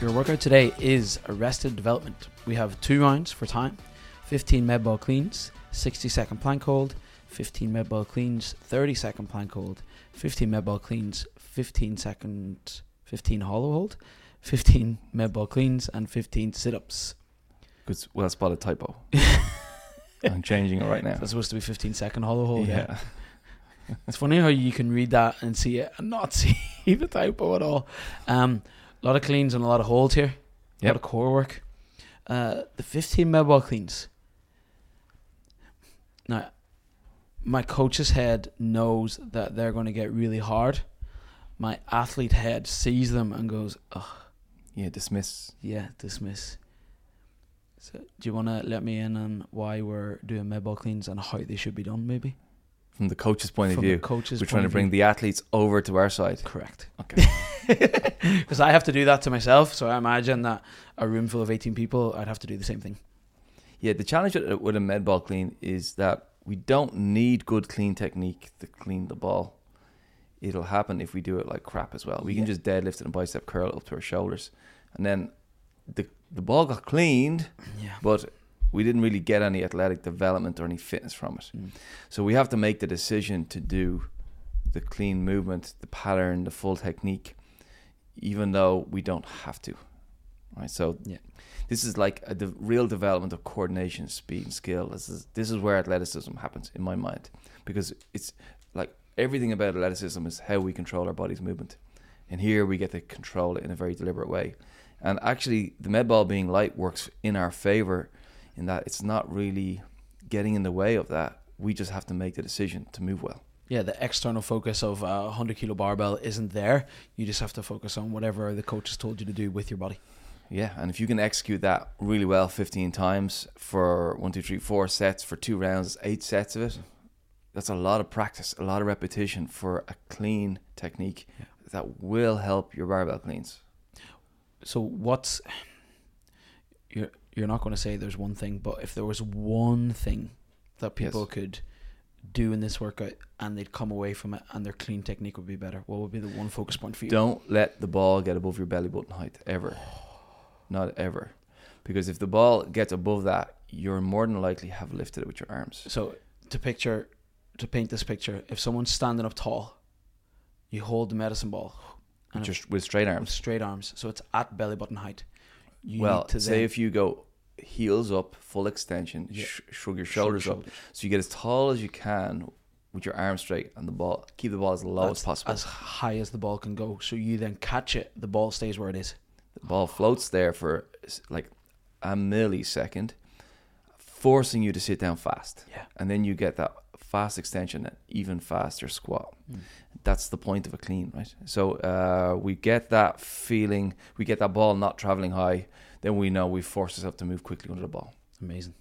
Your workout today is arrested development. We have two rounds for time 15 med ball cleans, 60 second plank hold, 15 med ball cleans, 30 second plank hold, 15 med ball cleans, 15 second, 15 hollow hold, 15 med ball cleans, and 15 sit ups. Good, well spotted typo. I'm changing it right now. That's supposed to be 15 second hollow hold. Yeah. yeah. It's funny how you can read that and see it and not see the typo at all. Um, a lot of cleans and a lot of holds here. A lot of core work. Uh, the 15 med ball cleans. Now, my coach's head knows that they're going to get really hard. My athlete head sees them and goes, "Oh, Yeah, dismiss. yeah, dismiss." So, do you want to let me in on why we're doing med ball cleans and how they should be done? Maybe From the coach's point from of view, the coach's we're trying to bring the athletes over to our side. correct. Okay. Because I have to do that to myself, so I imagine that a room full of 18 people, I'd have to do the same thing. Yeah, the challenge with a med ball clean is that we don't need good clean technique to clean the ball. It'll happen if we do it like crap as well. We can just deadlift it and bicep curl up to our shoulders, and then the the ball got cleaned, Yeah. but we didn't really get any athletic development or any fitness from it. Mm. So we have to make the decision to do the clean movement, the pattern, the full technique, even though we don't have to. Right. So Yeah. this is like a de- real development of coordination, speed, and skill. This is this is where athleticism happens in my mind, because it's like everything about athleticism is how we control our body's movement, and here we get to control it in a very deliberate way. And actually, the med ball being light works in our favor, in that it's not really getting in the way of that. We just have to make the decision to move well. Yeah, the external focus of a 100 kilo barbell isn't there. You just have to focus on whatever the coach has told you to do with your body. Yeah, and if you can execute that really well 15 times for one, two, three, four sets for two rounds, eight sets of it, that's a lot of practice, a lot of repetition for a clean technique Yeah. that will help your barbell cleans. So what's you're you're not going to say there's one thing, but if there was one thing that people Yes. could do in this workout and they'd come away from it and their clean technique would be better, what would be the one focus point for you? Don't let the ball get above your belly button height ever. Not ever. Because if the ball gets above that, you're more than likely have lifted it with your arms. So to picture, to paint this picture, if someone's standing up tall, you hold the medicine ball and Just with straight with arms. straight arms, so it's at belly button height. You well, say if you go heels up, full extension, Yeah. sh- shrug your shrug shoulders up, so you get as tall as you can with your arms straight and the ball. Keep the ball as low That's as possible. as high as the ball can go. So you then catch it, the ball stays where it is. the ball floats there for like a millisecond, forcing you to sit down fast, Yeah. and then you get that fast extension and even faster squat. That's the point of a clean, right? So uh, we get that feeling, we get that ball not traveling high, then we know we force ourselves to move quickly under the ball. Amazing.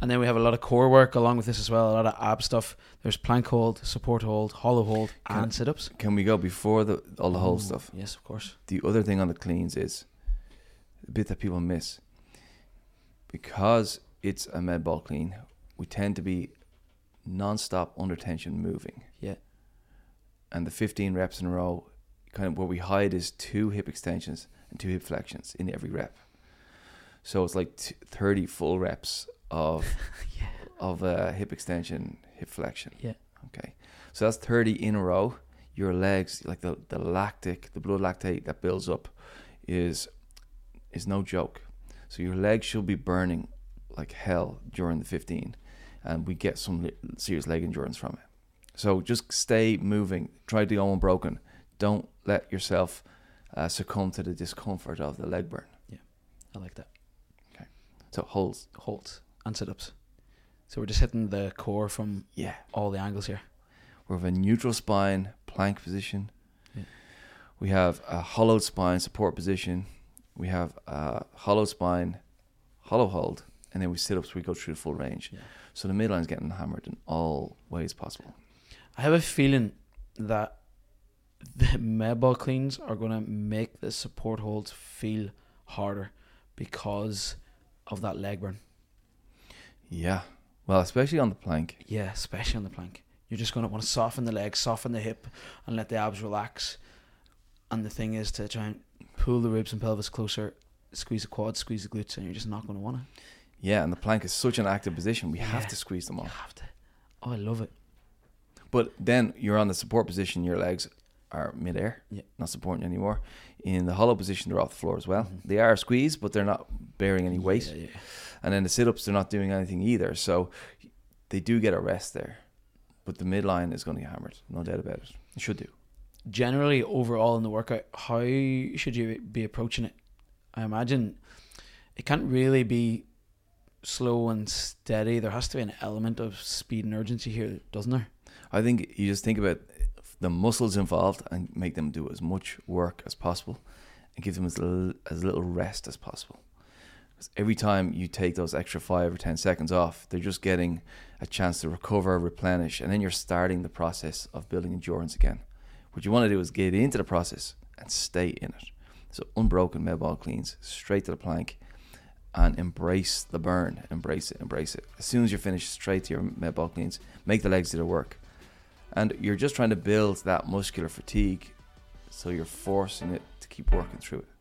And then we have a lot of core work along with this as well. A lot of ab stuff. There's plank hold, support hold, hollow hold, Can- and sit ups. Can we go before the all the whole stuff? Yes, of course. The other thing on the cleans is a bit that people miss. Because it's a med ball clean, we tend to be non-stop under tension moving. Yeah. And the 15 reps in a row, kind of what we hide is two hip extensions and two hip flexions in every rep. So it's like t- 30 full reps of Yeah. of uh, hip extension, hip flexion. Yeah. Okay. So that's 30 in a row. Your legs, like the, the lactic, the blood lactate that builds up is is no joke. So your legs should be burning like hell during the 15 and we get some serious leg endurance from it. So just stay moving. Try to go unbroken. Don't let yourself uh, succumb to the discomfort of the leg burn. Yeah, I like that. Okay. So holds. Holds and sit ups. So we're just hitting the core from Yeah. all the angles here. We have a neutral spine plank position. Yeah. We have a hollowed spine support position. We have a hollow spine, hollow hold, and then we sit up so we go through the full range. Yeah. So the midline's getting hammered in all ways possible. I have a feeling that the med ball cleans are going to make the support holds feel harder because of that leg burn. Yeah. Well, especially on the plank. Yeah, especially on the plank. You're just going to want to soften the leg, soften the hip, and let the abs relax. And the thing is to try and pull the ribs and pelvis closer, squeeze the quads, squeeze the glutes, and you're just not going to want to. Yeah, and the plank is such an active position. We have to squeeze them You have to. Oh, I love it. But then you're on the support position. Your legs are midair, Yeah. not supporting anymore. In the hollow position, they're off the floor as well. Mhm. They are squeezed, but they're not bearing any weight. Yeah, yeah. And then the sit-ups, they're not doing anything either. So they do get a rest there. But the midline is going to get hammered, no doubt about it. It should do. Generally, overall in the workout, how should you be approaching it? I imagine it can't really be slow and steady. There has to be an element of speed and urgency here, doesn't there? I think you just think about the muscles involved and make them do as much work as possible and give them as little, as little rest as possible. Because every time you take those extra five or ten seconds off, they're just getting a chance to recover, replenish, and then you're starting the process of building endurance again. What you want to do is get into the process and stay in it. So unbroken med ball cleans, straight to the plank, and embrace the burn. Embrace it, embrace it. As soon as you're finished, straight to your med cleans. Make the legs do the work. And you're just trying to build that muscular fatigue, so you're forcing it to keep working through it.